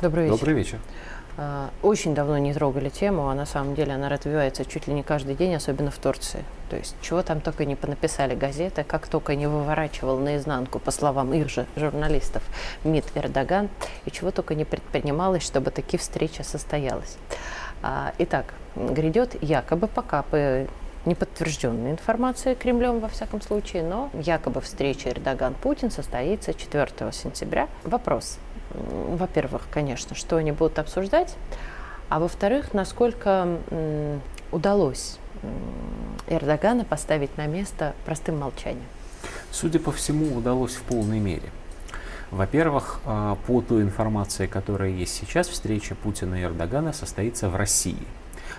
Добрый вечер. Добрый вечер. А, очень давно не трогали тему, а на самом деле она развивается чуть ли не каждый день, особенно в Турции. То есть чего там только не понаписали газеты, как только не выворачивал наизнанку, по словам их же журналистов, МИД Эрдоган, и чего только не предпринималось, чтобы такие встречи состоялась. А, итак, грядет якобы пока по неподтвержденной информации Кремлем, во всяком случае, но якобы встреча Эрдоган-Путин состоится 4 сентября. Вопрос, во-первых, конечно, что они будут обсуждать, а во-вторых, насколько удалось Эрдогана поставить на место простым молчанием? Судя по всему, удалось в полной мере. Во-первых, а, по той информации, которая есть сейчас, встреча Путина и Эрдогана состоится в России.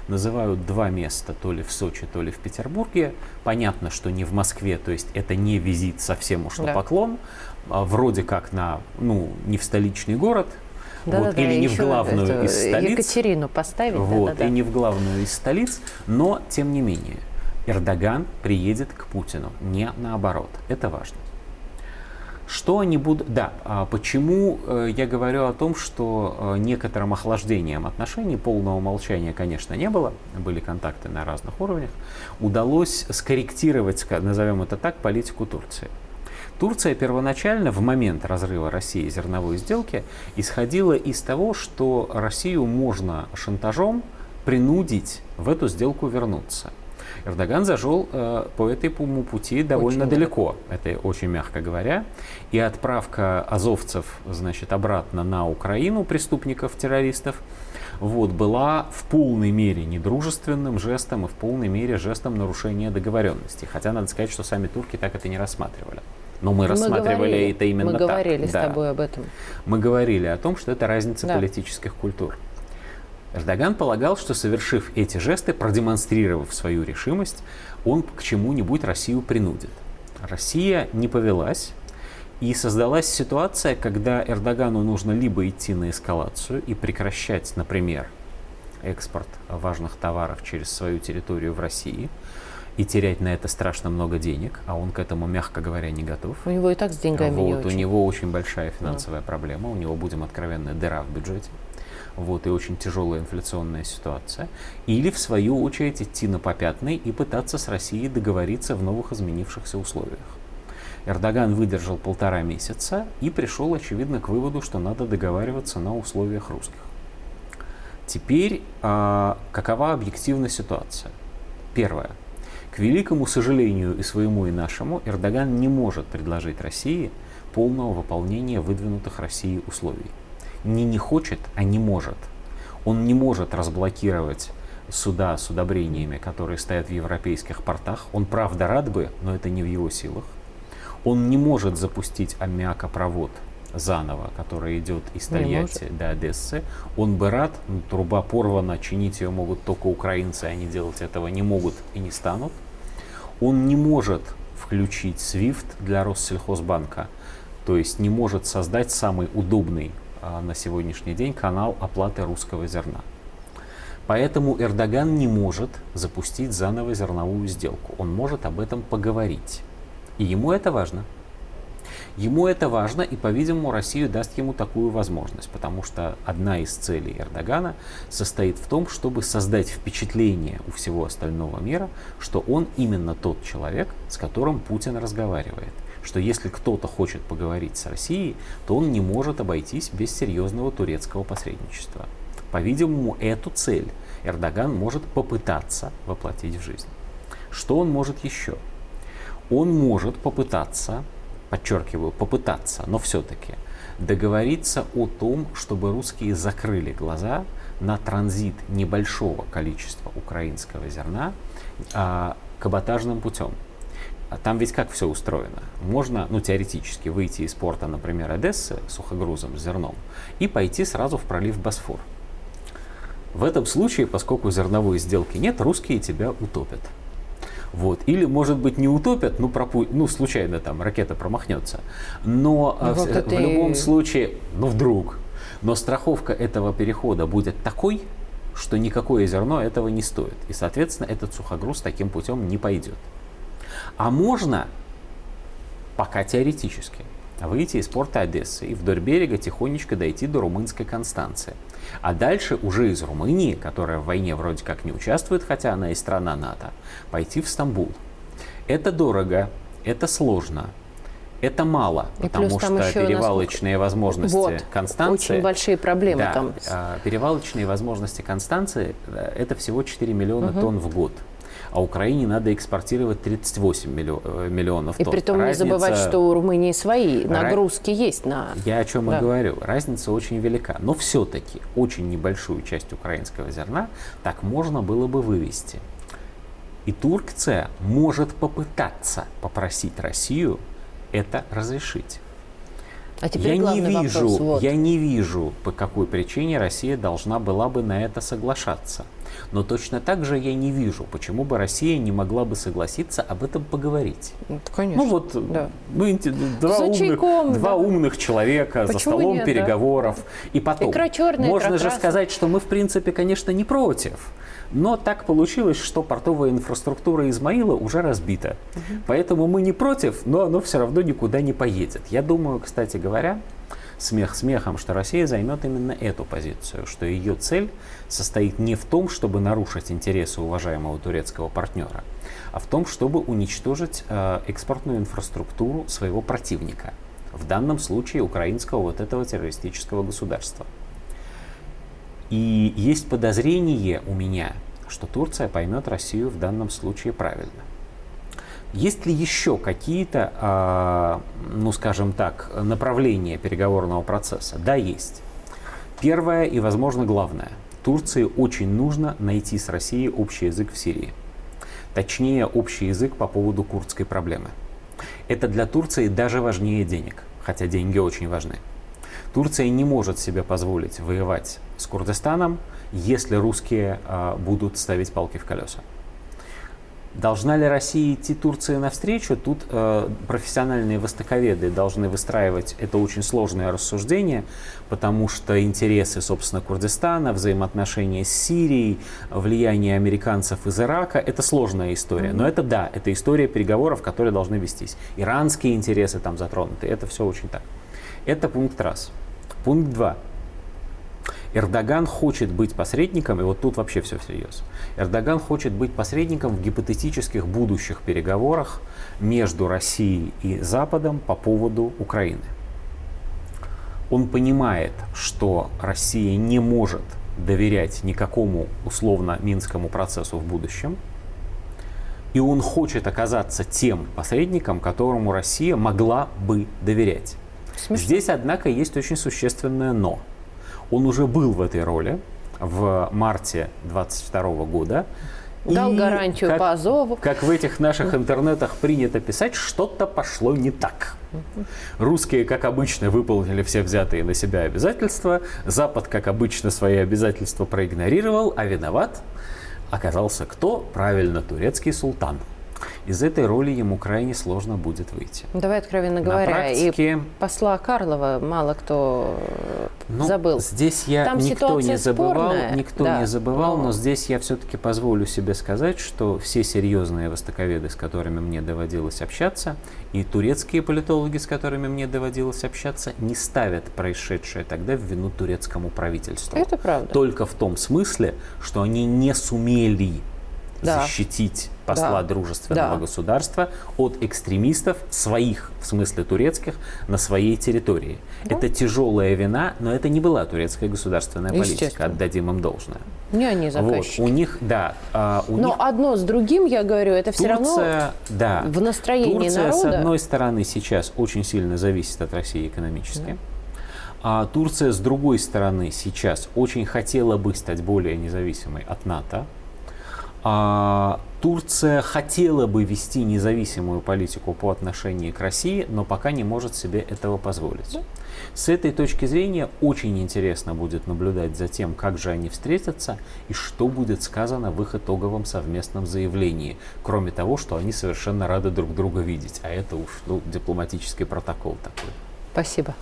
Называют два места, то ли в Сочи, то ли в Петербурге. Понятно, что не в Москве, то есть это не визит совсем уж на да. поклон, а, вроде как на, ну, не в столичный город, да, вот, да, или да, не в главную из столиц. Екатерину поставить. Вот, да, да, и не в главную из столиц, но тем не менее Эрдоган приедет к Путину, не наоборот. Это важно. Что они будут... Да, а почему э, я говорю о том, что э, некоторым охлаждением отношений, полного молчания, конечно, не было, были контакты на разных уровнях, удалось скорректировать, назовем это так, политику Турции. Турция первоначально в момент разрыва России зерновой сделки исходила из того, что Россию можно шантажом принудить в эту сделку вернуться. Эрдоган зашел э, по этому пути довольно очень далеко, это очень мягко говоря, и отправка азовцев, значит, обратно на Украину, преступников, террористов, вот, была в полной мере недружественным жестом и в полной мере жестом нарушения договоренности. Хотя надо сказать, что сами турки так это не рассматривали. Но мы, мы рассматривали говорили, это именно мы так. Мы говорили с да. тобой об этом. Мы говорили о том, что это разница да. политических культур. Эрдоган полагал, что совершив эти жесты, продемонстрировав свою решимость, он к чему-нибудь Россию принудит. Россия не повелась, и создалась ситуация, когда Эрдогану нужно либо идти на эскалацию и прекращать, например, экспорт важных товаров через свою территорию в России, и терять на это страшно много денег, а он к этому, мягко говоря, не готов. У него и так с деньгами вот, не очень. У него очень большая финансовая да. проблема, у него, будем откровенны, дыра в бюджете. Вот, и очень тяжелая инфляционная ситуация. Или, в свою очередь, идти на попятный и пытаться с Россией договориться в новых изменившихся условиях. Эрдоган выдержал полтора месяца и пришел, очевидно, к выводу, что надо договариваться на условиях русских. Теперь, а, какова объективная ситуация? Первое. К великому сожалению и своему, и нашему, Эрдоган не может предложить России полного выполнения выдвинутых Россией условий. Не не хочет, а не может. Он не может разблокировать суда с удобрениями, которые стоят в европейских портах. Он правда рад бы, но это не в его силах. Он не может запустить аммиакопровод заново, который идет из Тольятти до Одессы. Он бы рад, но труба порвана, чинить ее могут только украинцы, они делать этого не могут и не станут. Он не может включить SWIFT для Россельхозбанка, то есть не может создать самый удобный на сегодняшний день канал оплаты русского зерна. Поэтому Эрдоган не может запустить заново зерновую сделку. Он может об этом поговорить. И ему это важно. Ему это важно, и, по-видимому, Россия даст ему такую возможность, потому что одна из целей Эрдогана состоит в том, чтобы создать впечатление у всего остального мира, что он именно тот человек, с которым Путин разговаривает. Что если кто-то хочет поговорить с Россией, то он не может обойтись без серьезного турецкого посредничества. По-видимому, эту цель Эрдоган может попытаться воплотить в жизнь. Что он может еще? Он может попытаться подчеркиваю, попытаться, но все-таки договориться о том, чтобы русские закрыли глаза на транзит небольшого количества украинского зерна а, каботажным путем. А там ведь как все устроено? Можно, ну, теоретически выйти из порта, например, Одессы сухогрузом с зерном и пойти сразу в пролив Босфор. В этом случае, поскольку зерновой сделки нет, русские тебя утопят. Вот. Или, может быть, не утопят, ну, пропу... ну случайно там ракета промахнется. Но ну, в, в любом случае, ну вдруг, но страховка этого перехода будет такой, что никакое зерно этого не стоит. И, соответственно, этот сухогруз таким путем не пойдет. А можно, пока теоретически, выйти из порта Одессы и вдоль берега тихонечко дойти до румынской Констанции. А дальше уже из Румынии, которая в войне вроде как не участвует, хотя она и страна НАТО, пойти в Стамбул. Это дорого, это сложно, это мало, и потому что перевалочные нас... возможности вот, Констанции... Очень большие проблемы да, там. А, перевалочные возможности Констанции – это всего 4 миллиона угу. тонн в год а Украине надо экспортировать 38 э, миллионов тонн. И при том Разница... не забывать, что у Румынии свои нагрузки Ра... есть на... Я о чем да. и говорю. Разница очень велика. Но все-таки очень небольшую часть украинского зерна так можно было бы вывести. И Турция может попытаться попросить Россию это разрешить. А теперь я не вижу, вопрос, вот. я не вижу, по какой причине Россия должна была бы на это соглашаться. Но точно так же я не вижу, почему бы Россия не могла бы согласиться об этом поговорить. Ну, конечно. Ну вот, да. ну, два, за умных, чайком, два да. умных человека почему за столом нет, переговоров. Да. И потом, икра черная, можно икра же сказать, что мы в принципе, конечно, не против. Но так получилось, что портовая инфраструктура Измаила уже разбита. Угу. Поэтому мы не против, но оно все равно никуда не поедет. Я думаю, кстати говоря, смех смехом, что Россия займет именно эту позицию, что ее цель состоит не в том, чтобы нарушить интересы уважаемого турецкого партнера, а в том, чтобы уничтожить э, экспортную инфраструктуру своего противника, в данном случае украинского вот этого террористического государства. И есть подозрение у меня, что Турция поймет Россию в данном случае правильно. Есть ли еще какие-то, э, ну скажем так, направления переговорного процесса? Да, есть. Первое и, возможно, главное. Турции очень нужно найти с Россией общий язык в Сирии. Точнее, общий язык по поводу курдской проблемы. Это для Турции даже важнее денег, хотя деньги очень важны. Турция не может себе позволить воевать с Курдистаном, если русские э, будут ставить палки в колеса. Должна ли Россия идти Турции навстречу? Тут э, профессиональные востоковеды должны выстраивать это очень сложное рассуждение, потому что интересы, собственно, Курдистана, взаимоотношения с Сирией, влияние американцев из Ирака – это сложная история. Но это да, это история переговоров, которые должны вестись. Иранские интересы там затронуты, это все очень так. Это пункт раз. Пункт два. Эрдоган хочет быть посредником, и вот тут вообще все всерьез. Эрдоган хочет быть посредником в гипотетических будущих переговорах между Россией и Западом по поводу Украины. Он понимает, что Россия не может доверять никакому условно минскому процессу в будущем, и он хочет оказаться тем посредником, которому Россия могла бы доверять. Смешно. Здесь, однако, есть очень существенное «но». Он уже был в этой роли в марте 22 года. Дал и гарантию как, по Азову. Как в этих наших интернетах принято писать, что-то пошло не так. Русские, как обычно, выполнили все взятые на себя обязательства. Запад, как обычно, свои обязательства проигнорировал, а виноват оказался кто? Правильно, турецкий султан из этой роли ему крайне сложно будет выйти. Давай откровенно говоря, практике... и посла Карлова мало кто э, ну, забыл. Здесь я Там никто не забывал, спорная. никто да, не забывал, но... но здесь я все-таки позволю себе сказать, что все серьезные востоковеды, с которыми мне доводилось общаться, и турецкие политологи, с которыми мне доводилось общаться, не ставят происшедшее тогда в вину турецкому правительству. Это правда. Только в том смысле, что они не сумели да. защитить посла да. дружественного да. государства от экстремистов своих, в смысле турецких, на своей территории. Да. Это тяжелая вина, но это не была турецкая государственная политика, отдадим им должное. Не они заказчики. Вот, у них, да. А, у но них... одно с другим, я говорю, это все Турция, равно да. в настроении Турция, народа. с одной стороны, сейчас очень сильно зависит от России экономически. Да. А Турция, с другой стороны, сейчас очень хотела бы стать более независимой от НАТО. А, Турция хотела бы вести независимую политику по отношению к России, но пока не может себе этого позволить. Да. С этой точки зрения очень интересно будет наблюдать за тем, как же они встретятся и что будет сказано в их итоговом совместном заявлении, кроме того, что они совершенно рады друг друга видеть, а это уж ну, дипломатический протокол такой. Спасибо.